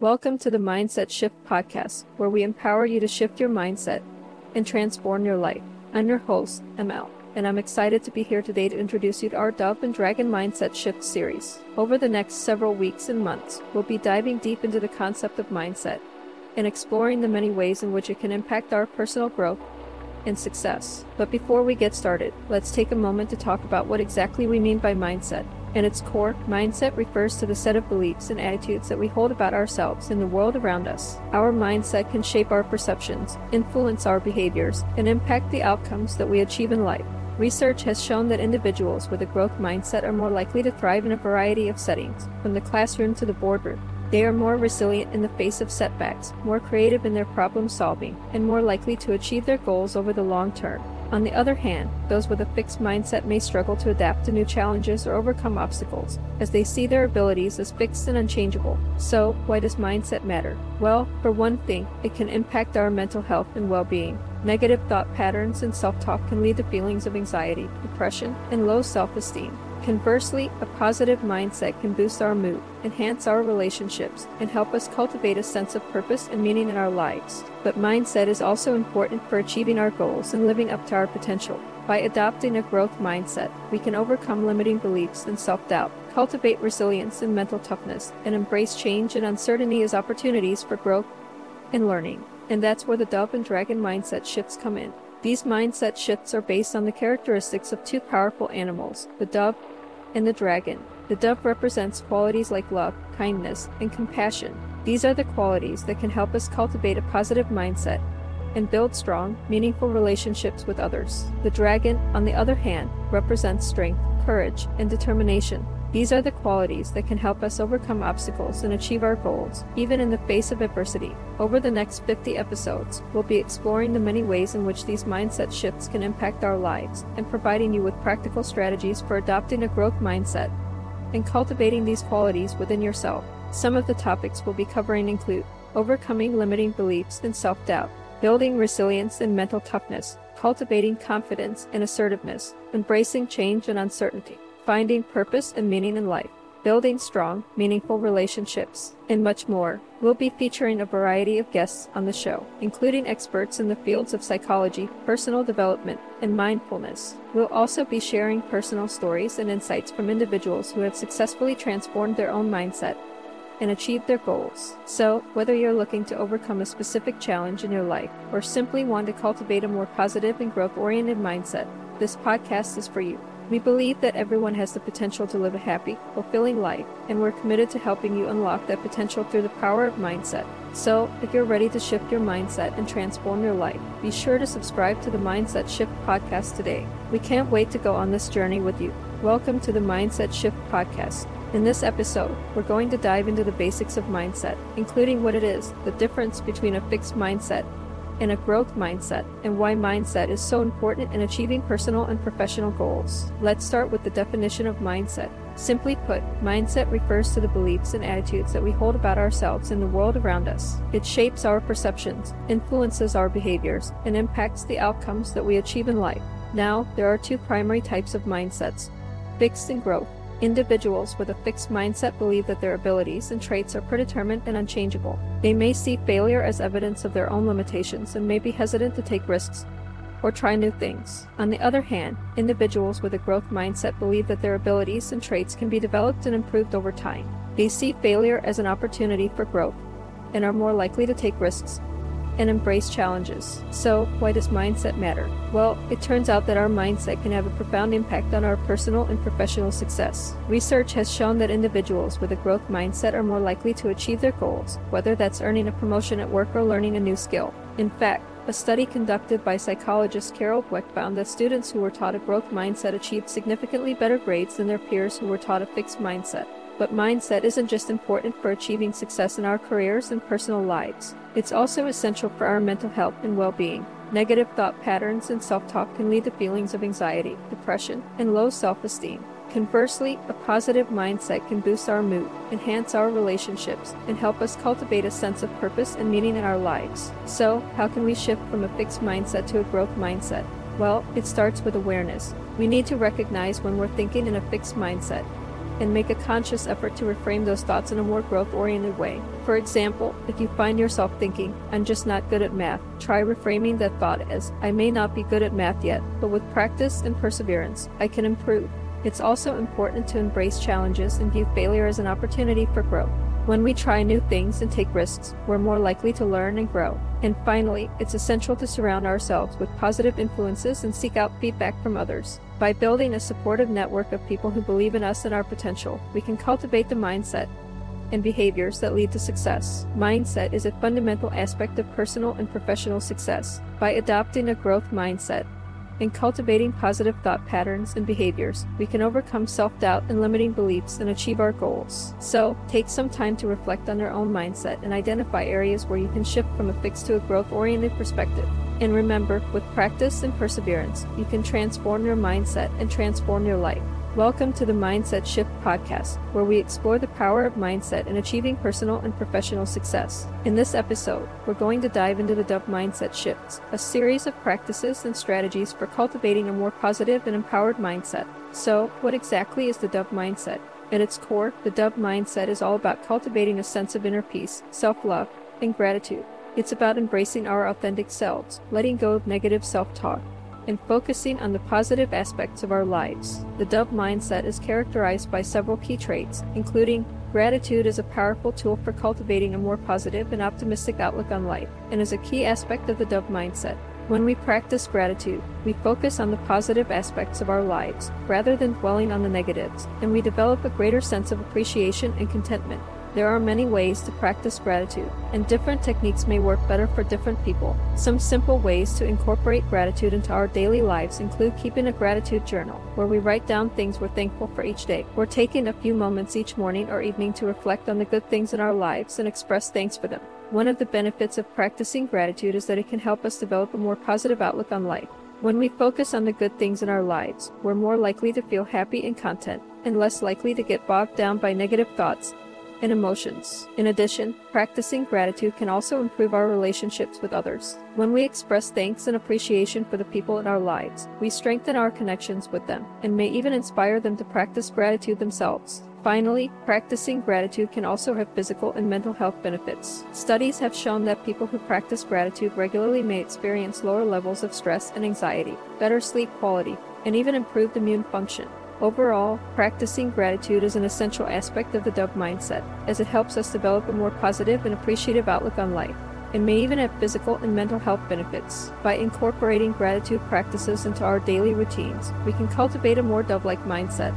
Welcome to the Mindset Shift podcast, where we empower you to shift your mindset and transform your life. I'm your host, ML, and I'm excited to be here today to introduce you to our Dove and Dragon Mindset Shift series. Over the next several weeks and months, we'll be diving deep into the concept of mindset and exploring the many ways in which it can impact our personal growth and success. But before we get started, let's take a moment to talk about what exactly we mean by mindset. In its core, mindset refers to the set of beliefs and attitudes that we hold about ourselves and the world around us. Our mindset can shape our perceptions, influence our behaviors, and impact the outcomes that we achieve in life. Research has shown that individuals with a growth mindset are more likely to thrive in a variety of settings, from the classroom to the boardroom. They are more resilient in the face of setbacks, more creative in their problem solving, and more likely to achieve their goals over the long term. On the other hand, those with a fixed mindset may struggle to adapt to new challenges or overcome obstacles, as they see their abilities as fixed and unchangeable. So, why does mindset matter? Well, for one thing, it can impact our mental health and well being. Negative thought patterns and self talk can lead to feelings of anxiety, depression, and low self esteem. Conversely, a positive mindset can boost our mood, enhance our relationships, and help us cultivate a sense of purpose and meaning in our lives. But mindset is also important for achieving our goals and living up to our potential. By adopting a growth mindset, we can overcome limiting beliefs and self doubt, cultivate resilience and mental toughness, and embrace change and uncertainty as opportunities for growth and learning. And that's where the dove and dragon mindset shifts come in. These mindset shifts are based on the characteristics of two powerful animals, the dove and the dragon. The dove represents qualities like love, kindness, and compassion. These are the qualities that can help us cultivate a positive mindset and build strong, meaningful relationships with others. The dragon, on the other hand, represents strength, courage, and determination. These are the qualities that can help us overcome obstacles and achieve our goals, even in the face of adversity. Over the next 50 episodes, we'll be exploring the many ways in which these mindset shifts can impact our lives and providing you with practical strategies for adopting a growth mindset and cultivating these qualities within yourself. Some of the topics we'll be covering include overcoming limiting beliefs and self doubt, building resilience and mental toughness, cultivating confidence and assertiveness, embracing change and uncertainty finding purpose and meaning in life, building strong, meaningful relationships, and much more. We'll be featuring a variety of guests on the show, including experts in the fields of psychology, personal development, and mindfulness. We'll also be sharing personal stories and insights from individuals who have successfully transformed their own mindset and achieved their goals. So, whether you're looking to overcome a specific challenge in your life or simply want to cultivate a more positive and growth oriented mindset, this podcast is for you. We believe that everyone has the potential to live a happy, fulfilling life, and we're committed to helping you unlock that potential through the power of mindset. So, if you're ready to shift your mindset and transform your life, be sure to subscribe to the Mindset Shift podcast today. We can't wait to go on this journey with you. Welcome to the Mindset Shift podcast. In this episode, we're going to dive into the basics of mindset, including what it is, the difference between a fixed mindset and a growth mindset, and why mindset is so important in achieving personal and professional goals. Let's start with the definition of mindset. Simply put, mindset refers to the beliefs and attitudes that we hold about ourselves and the world around us. It shapes our perceptions, influences our behaviors, and impacts the outcomes that we achieve in life. Now, there are two primary types of mindsets fixed and growth. Individuals with a fixed mindset believe that their abilities and traits are predetermined and unchangeable. They may see failure as evidence of their own limitations and may be hesitant to take risks or try new things. On the other hand, individuals with a growth mindset believe that their abilities and traits can be developed and improved over time. They see failure as an opportunity for growth and are more likely to take risks and embrace challenges. So, why does mindset matter? Well, it turns out that our mindset can have a profound impact on our personal and professional success. Research has shown that individuals with a growth mindset are more likely to achieve their goals, whether that's earning a promotion at work or learning a new skill. In fact, a study conducted by psychologist Carol Dweck found that students who were taught a growth mindset achieved significantly better grades than their peers who were taught a fixed mindset. But mindset isn't just important for achieving success in our careers and personal lives. It's also essential for our mental health and well-being. Negative thought patterns and self-talk can lead to feelings of anxiety, depression, and low self-esteem. Conversely, a positive mindset can boost our mood, enhance our relationships, and help us cultivate a sense of purpose and meaning in our lives. So, how can we shift from a fixed mindset to a growth mindset? Well, it starts with awareness. We need to recognize when we're thinking in a fixed mindset and make a conscious effort to reframe those thoughts in a more growth oriented way. For example, if you find yourself thinking, I'm just not good at math, try reframing that thought as, I may not be good at math yet, but with practice and perseverance, I can improve. It's also important to embrace challenges and view failure as an opportunity for growth. When we try new things and take risks, we're more likely to learn and grow. And finally, it's essential to surround ourselves with positive influences and seek out feedback from others. By building a supportive network of people who believe in us and our potential, we can cultivate the mindset and behaviors that lead to success. Mindset is a fundamental aspect of personal and professional success. By adopting a growth mindset, in cultivating positive thought patterns and behaviors, we can overcome self doubt and limiting beliefs and achieve our goals. So, take some time to reflect on your own mindset and identify areas where you can shift from a fixed to a growth oriented perspective. And remember, with practice and perseverance, you can transform your mindset and transform your life. Welcome to the Mindset Shift podcast, where we explore the power of mindset in achieving personal and professional success. In this episode, we're going to dive into the Dove Mindset Shifts, a series of practices and strategies for cultivating a more positive and empowered mindset. So, what exactly is the Dove Mindset? At its core, the Dove Mindset is all about cultivating a sense of inner peace, self love, and gratitude. It's about embracing our authentic selves, letting go of negative self talk, and focusing on the positive aspects of our lives. The Dove mindset is characterized by several key traits, including gratitude is a powerful tool for cultivating a more positive and optimistic outlook on life, and is a key aspect of the Dove mindset. When we practice gratitude, we focus on the positive aspects of our lives rather than dwelling on the negatives, and we develop a greater sense of appreciation and contentment. There are many ways to practice gratitude, and different techniques may work better for different people. Some simple ways to incorporate gratitude into our daily lives include keeping a gratitude journal, where we write down things we're thankful for each day, or taking a few moments each morning or evening to reflect on the good things in our lives and express thanks for them. One of the benefits of practicing gratitude is that it can help us develop a more positive outlook on life. When we focus on the good things in our lives, we're more likely to feel happy and content, and less likely to get bogged down by negative thoughts and emotions. In addition, practicing gratitude can also improve our relationships with others. When we express thanks and appreciation for the people in our lives, we strengthen our connections with them and may even inspire them to practice gratitude themselves. Finally, practicing gratitude can also have physical and mental health benefits. Studies have shown that people who practice gratitude regularly may experience lower levels of stress and anxiety, better sleep quality, and even improved immune function. Overall, practicing gratitude is an essential aspect of the Dove mindset, as it helps us develop a more positive and appreciative outlook on life. and may even have physical and mental health benefits. By incorporating gratitude practices into our daily routines, we can cultivate a more dove like mindset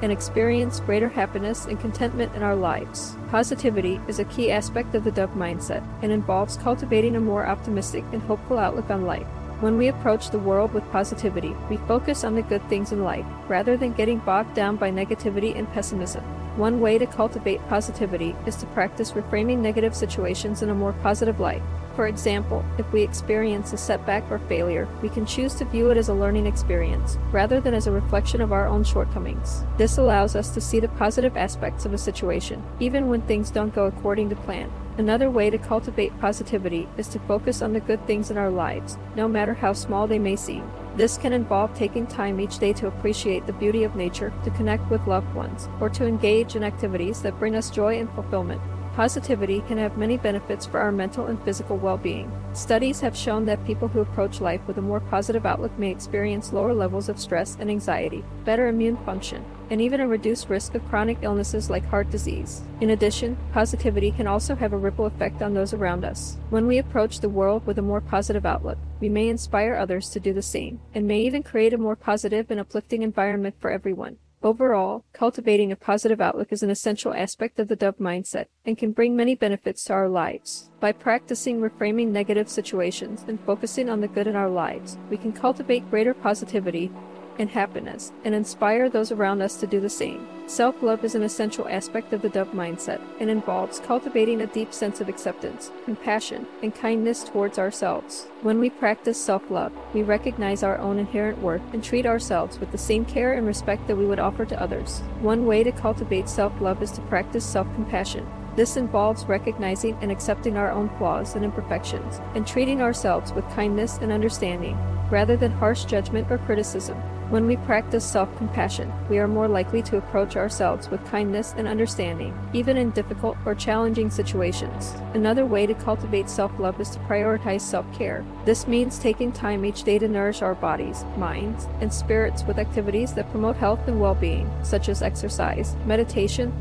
and experience greater happiness and contentment in our lives. Positivity is a key aspect of the Dove mindset and involves cultivating a more optimistic and hopeful outlook on life. When we approach the world with positivity, we focus on the good things in life rather than getting bogged down by negativity and pessimism. One way to cultivate positivity is to practice reframing negative situations in a more positive light. For example, if we experience a setback or failure, we can choose to view it as a learning experience, rather than as a reflection of our own shortcomings. This allows us to see the positive aspects of a situation, even when things don't go according to plan. Another way to cultivate positivity is to focus on the good things in our lives, no matter how small they may seem. This can involve taking time each day to appreciate the beauty of nature, to connect with loved ones, or to engage in activities that bring us joy and fulfillment. Positivity can have many benefits for our mental and physical well being. Studies have shown that people who approach life with a more positive outlook may experience lower levels of stress and anxiety, better immune function, and even a reduced risk of chronic illnesses like heart disease. In addition, positivity can also have a ripple effect on those around us. When we approach the world with a more positive outlook, we may inspire others to do the same, and may even create a more positive and uplifting environment for everyone. Overall, cultivating a positive outlook is an essential aspect of the Dove mindset and can bring many benefits to our lives. By practicing reframing negative situations and focusing on the good in our lives, we can cultivate greater positivity and happiness, and inspire those around us to do the same. Self love is an essential aspect of the Dove mindset and involves cultivating a deep sense of acceptance, compassion, and kindness towards ourselves. When we practice self love, we recognize our own inherent worth and treat ourselves with the same care and respect that we would offer to others. One way to cultivate self love is to practice self compassion. This involves recognizing and accepting our own flaws and imperfections, and treating ourselves with kindness and understanding, rather than harsh judgment or criticism. When we practice self compassion, we are more likely to approach ourselves with kindness and understanding, even in difficult or challenging situations. Another way to cultivate self love is to prioritize self care. This means taking time each day to nourish our bodies, minds, and spirits with activities that promote health and well being, such as exercise, meditation,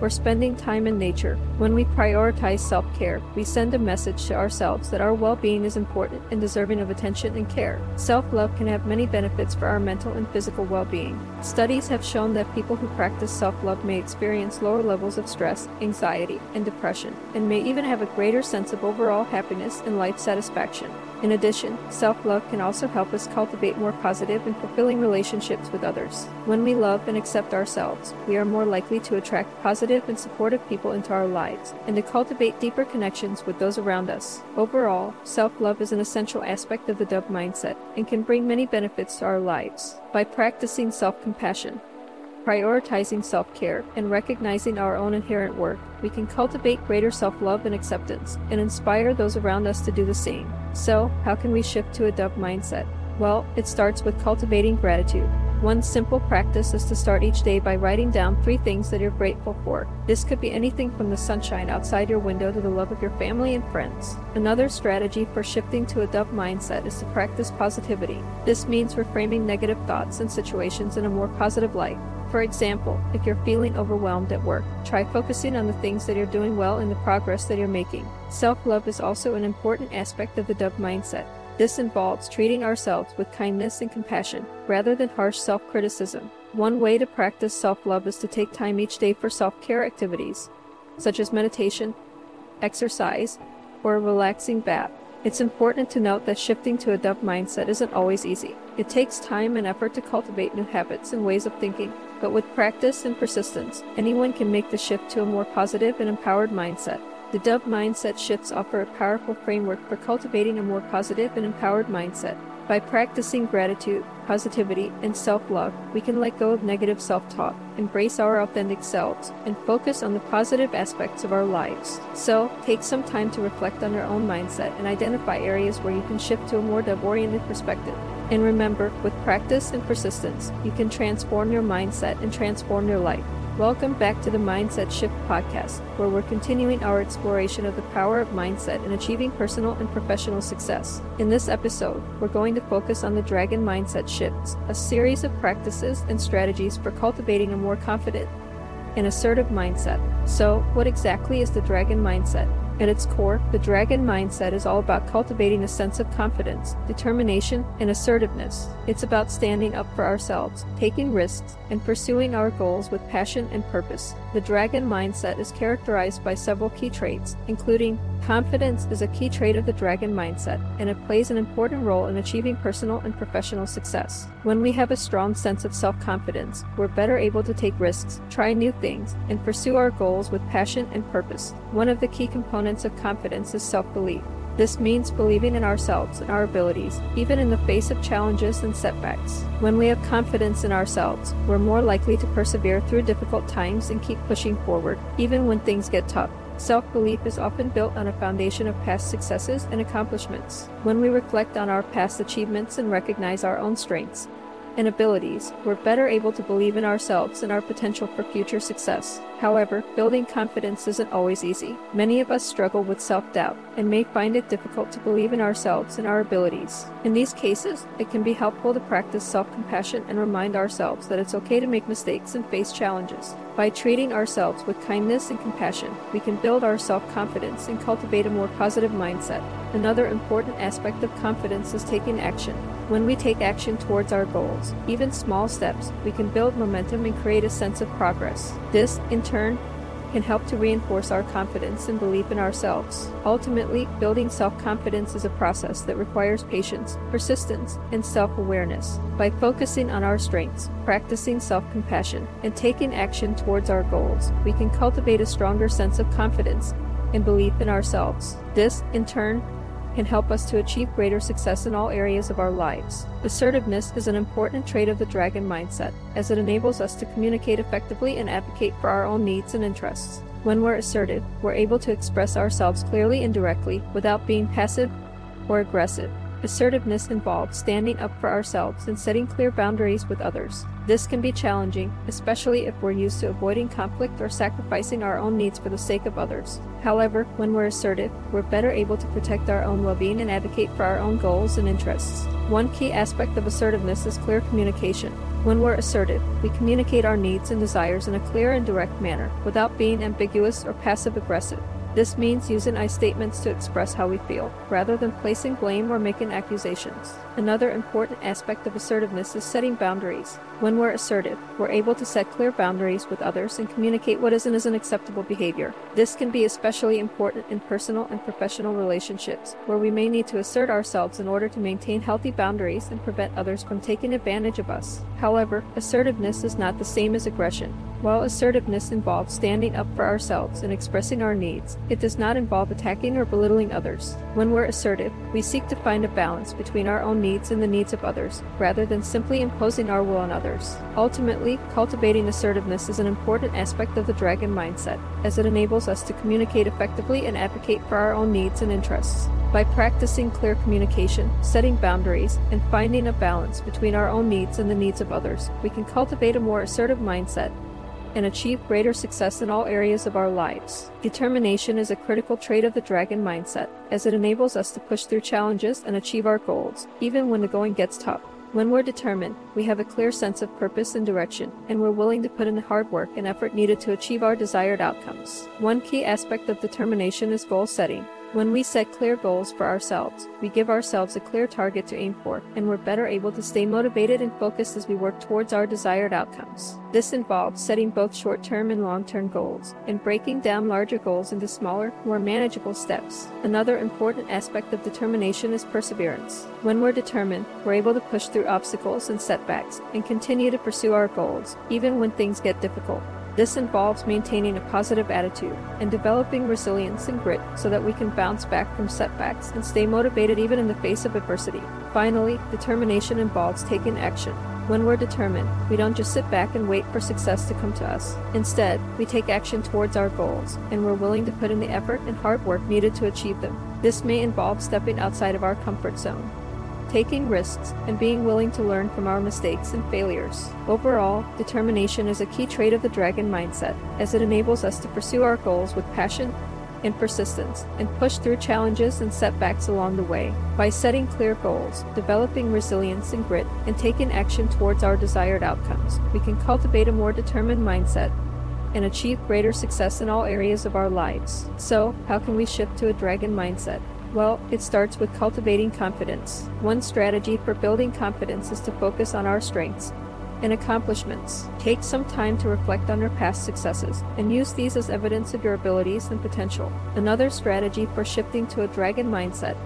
or spending time in nature. When we prioritize self care, we send a message to ourselves that our well being is important and deserving of attention and care. Self love can have many benefits for our mental and physical well being. Studies have shown that people who practice self love may experience lower levels of stress, anxiety, and depression, and may even have a greater sense of overall happiness and life satisfaction. In addition, self love can also help us cultivate more positive and fulfilling relationships with others. When we love and accept ourselves, we are more likely to attract positive and supportive people into our lives and to cultivate deeper connections with those around us. Overall, self love is an essential aspect of the Dove mindset and can bring many benefits to our lives. By practicing self compassion, prioritizing self care, and recognizing our own inherent worth, we can cultivate greater self love and acceptance and inspire those around us to do the same. So, how can we shift to a Dove mindset? Well, it starts with cultivating gratitude. One simple practice is to start each day by writing down three things that you're grateful for. This could be anything from the sunshine outside your window to the love of your family and friends. Another strategy for shifting to a Dove mindset is to practice positivity. This means reframing negative thoughts and situations in a more positive light. For example, if you're feeling overwhelmed at work, try focusing on the things that you're doing well and the progress that you're making. Self love is also an important aspect of the Dove mindset. This involves treating ourselves with kindness and compassion rather than harsh self criticism. One way to practice self love is to take time each day for self care activities, such as meditation, exercise, or a relaxing bath. It's important to note that shifting to a Dove mindset isn't always easy. It takes time and effort to cultivate new habits and ways of thinking, but with practice and persistence, anyone can make the shift to a more positive and empowered mindset. The Dove Mindset Shifts offer a powerful framework for cultivating a more positive and empowered mindset. By practicing gratitude, positivity, and self love, we can let go of negative self talk, embrace our authentic selves, and focus on the positive aspects of our lives. So, take some time to reflect on your own mindset and identify areas where you can shift to a more Dove oriented perspective. And remember, with practice and persistence, you can transform your mindset and transform your life. Welcome back to the Mindset Shift podcast, where we're continuing our exploration of the power of mindset in achieving personal and professional success. In this episode, we're going to focus on the Dragon Mindset Shifts, a series of practices and strategies for cultivating a more confident and assertive mindset. So, what exactly is the Dragon Mindset? At its core, the dragon mindset is all about cultivating a sense of confidence, determination, and assertiveness. It's about standing up for ourselves, taking risks, and pursuing our goals with passion and purpose. The dragon mindset is characterized by several key traits, including confidence is a key trait of the dragon mindset, and it plays an important role in achieving personal and professional success. When we have a strong sense of self confidence, we're better able to take risks, try new things, and pursue our goals with passion and purpose. One of the key components of confidence is self belief. This means believing in ourselves and our abilities, even in the face of challenges and setbacks. When we have confidence in ourselves, we're more likely to persevere through difficult times and keep pushing forward, even when things get tough. Self belief is often built on a foundation of past successes and accomplishments. When we reflect on our past achievements and recognize our own strengths, and abilities, we're better able to believe in ourselves and our potential for future success. However, building confidence isn't always easy. Many of us struggle with self doubt and may find it difficult to believe in ourselves and our abilities. In these cases, it can be helpful to practice self compassion and remind ourselves that it's okay to make mistakes and face challenges. By treating ourselves with kindness and compassion, we can build our self confidence and cultivate a more positive mindset. Another important aspect of confidence is taking action. When we take action towards our goals, even small steps, we can build momentum and create a sense of progress. This, in turn, can help to reinforce our confidence and belief in ourselves. Ultimately, building self confidence is a process that requires patience, persistence, and self awareness. By focusing on our strengths, practicing self compassion, and taking action towards our goals, we can cultivate a stronger sense of confidence and belief in ourselves. This, in turn, can help us to achieve greater success in all areas of our lives. Assertiveness is an important trait of the dragon mindset, as it enables us to communicate effectively and advocate for our own needs and interests. When we're assertive, we're able to express ourselves clearly and directly without being passive or aggressive. Assertiveness involves standing up for ourselves and setting clear boundaries with others. This can be challenging, especially if we're used to avoiding conflict or sacrificing our own needs for the sake of others. However, when we're assertive, we're better able to protect our own well being and advocate for our own goals and interests. One key aspect of assertiveness is clear communication. When we're assertive, we communicate our needs and desires in a clear and direct manner without being ambiguous or passive aggressive. This means using I statements to express how we feel, rather than placing blame or making accusations. Another important aspect of assertiveness is setting boundaries. When we're assertive, we're able to set clear boundaries with others and communicate what is and isn't acceptable behavior. This can be especially important in personal and professional relationships, where we may need to assert ourselves in order to maintain healthy boundaries and prevent others from taking advantage of us. However, assertiveness is not the same as aggression. While assertiveness involves standing up for ourselves and expressing our needs, it does not involve attacking or belittling others. When we're assertive, we seek to find a balance between our own needs and the needs of others, rather than simply imposing our will on others. Ultimately, cultivating assertiveness is an important aspect of the dragon mindset, as it enables us to communicate effectively and advocate for our own needs and interests. By practicing clear communication, setting boundaries, and finding a balance between our own needs and the needs of others, we can cultivate a more assertive mindset and achieve greater success in all areas of our lives. Determination is a critical trait of the dragon mindset, as it enables us to push through challenges and achieve our goals, even when the going gets tough. When we're determined, we have a clear sense of purpose and direction, and we're willing to put in the hard work and effort needed to achieve our desired outcomes. One key aspect of determination is goal setting. When we set clear goals for ourselves, we give ourselves a clear target to aim for, and we're better able to stay motivated and focused as we work towards our desired outcomes. This involves setting both short term and long term goals, and breaking down larger goals into smaller, more manageable steps. Another important aspect of determination is perseverance. When we're determined, we're able to push through obstacles and setbacks and continue to pursue our goals, even when things get difficult. This involves maintaining a positive attitude and developing resilience and grit so that we can bounce back from setbacks and stay motivated even in the face of adversity. Finally, determination involves taking action. When we're determined, we don't just sit back and wait for success to come to us. Instead, we take action towards our goals, and we're willing to put in the effort and hard work needed to achieve them. This may involve stepping outside of our comfort zone, taking risks, and being willing to learn from our mistakes and failures. Overall, determination is a key trait of the dragon mindset, as it enables us to pursue our goals with passion and persistence and push through challenges and setbacks along the way. By setting clear goals, developing resilience and grit, and taking action towards our desired outcomes, we can cultivate a more determined mindset and achieve greater success in all areas of our lives. So, how can we shift to a dragon mindset? Well, it starts with cultivating confidence. One strategy for building confidence is to focus on our strengths and accomplishments. Take some time to reflect on your past successes and use these as evidence of your abilities and potential. Another strategy for shifting to a dragon mindset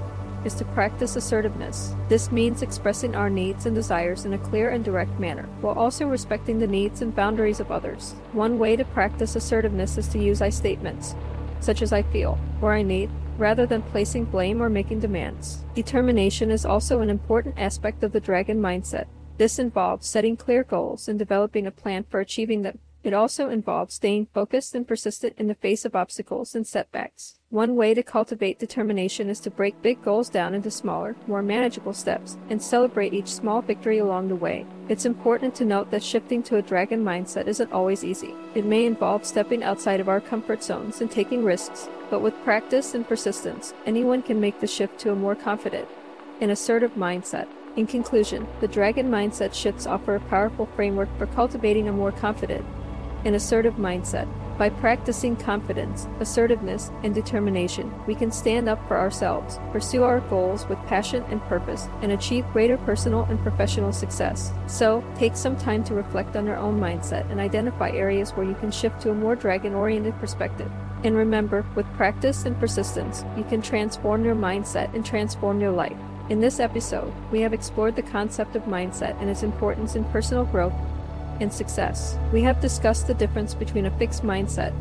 is to practice assertiveness. This means expressing our needs and desires in a clear and direct manner, while also respecting the needs and boundaries of others. One way to practice assertiveness is to use I statements, such as I feel, or I need, rather than placing blame or making demands. Determination is also an important aspect of the dragon mindset. This involves setting clear goals and developing a plan for achieving them. It also involves staying focused and persistent in the face of obstacles and setbacks. One way to cultivate determination is to break big goals down into smaller, more manageable steps and celebrate each small victory along the way. It's important to note that shifting to a dragon mindset isn't always easy. It may involve stepping outside of our comfort zones and taking risks, but with practice and persistence, anyone can make the shift to a more confident and assertive mindset. In conclusion, the dragon mindset shifts offer a powerful framework for cultivating a more confident, an assertive mindset. By practicing confidence, assertiveness, and determination, we can stand up for ourselves, pursue our goals with passion and purpose, and achieve greater personal and professional success. So, take some time to reflect on your own mindset and identify areas where you can shift to a more dragon oriented perspective. And remember, with practice and persistence, you can transform your mindset and transform your life. In this episode, we have explored the concept of mindset and its importance in personal growth and success. We have discussed the difference between a fixed mindset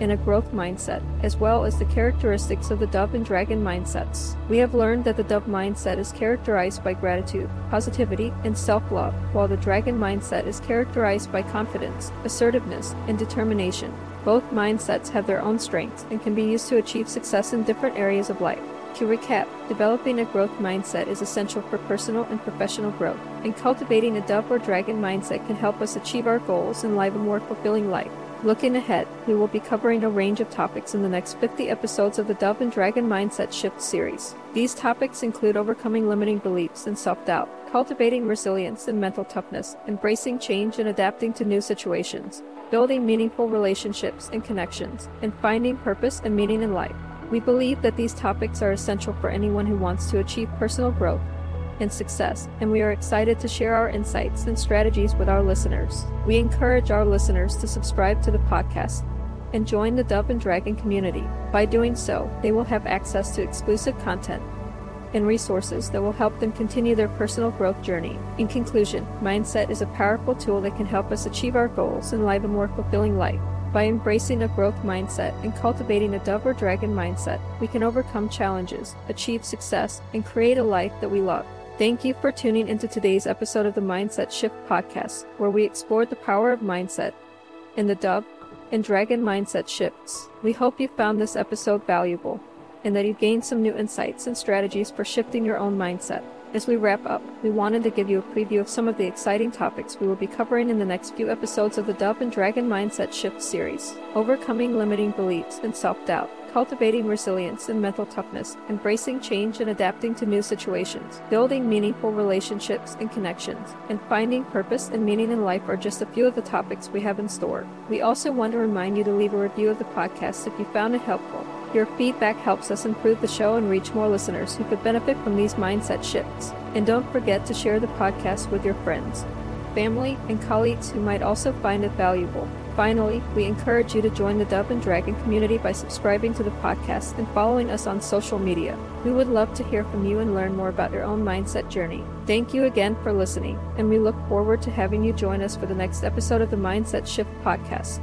and a growth mindset, as well as the characteristics of the dove and dragon mindsets. We have learned that the dove mindset is characterized by gratitude, positivity, and self love, while the dragon mindset is characterized by confidence, assertiveness, and determination. Both mindsets have their own strengths and can be used to achieve success in different areas of life. To recap, developing a growth mindset is essential for personal and professional growth, and cultivating a dove or dragon mindset can help us achieve our goals and live a more fulfilling life. Looking ahead, we will be covering a range of topics in the next 50 episodes of the Dove and Dragon Mindset Shift series. These topics include overcoming limiting beliefs and self doubt, cultivating resilience and mental toughness, embracing change and adapting to new situations, building meaningful relationships and connections, and finding purpose and meaning in life. We believe that these topics are essential for anyone who wants to achieve personal growth and success, and we are excited to share our insights and strategies with our listeners. We encourage our listeners to subscribe to the podcast and join the Dove and Dragon community. By doing so, they will have access to exclusive content and resources that will help them continue their personal growth journey. In conclusion, mindset is a powerful tool that can help us achieve our goals and live a more fulfilling life. By embracing a growth mindset and cultivating a dove or dragon mindset, we can overcome challenges, achieve success, and create a life that we love. Thank you for tuning into today's episode of the Mindset Shift podcast, where we explored the power of mindset and the dove and dragon mindset shifts. We hope you found this episode valuable and that you gained some new insights and strategies for shifting your own mindset. As we wrap up, we wanted to give you a preview of some of the exciting topics we will be covering in the next few episodes of the Dove and Dragon Mindset Shift series overcoming limiting beliefs and self doubt, cultivating resilience and mental toughness, embracing change and adapting to new situations, building meaningful relationships and connections, and finding purpose and meaning in life are just a few of the topics we have in store. We also want to remind you to leave a review of the podcast if you found it helpful. Your feedback helps us improve the show and reach more listeners who could benefit from these mindset shifts. And don't forget to share the podcast with your friends, family, and colleagues who might also find it valuable. Finally, we encourage you to join the Dove and Dragon community by subscribing to the podcast and following us on social media. We would love to hear from you and learn more about your own mindset journey. Thank you again for listening, and we look forward to having you join us for the next episode of the Mindset Shift podcast.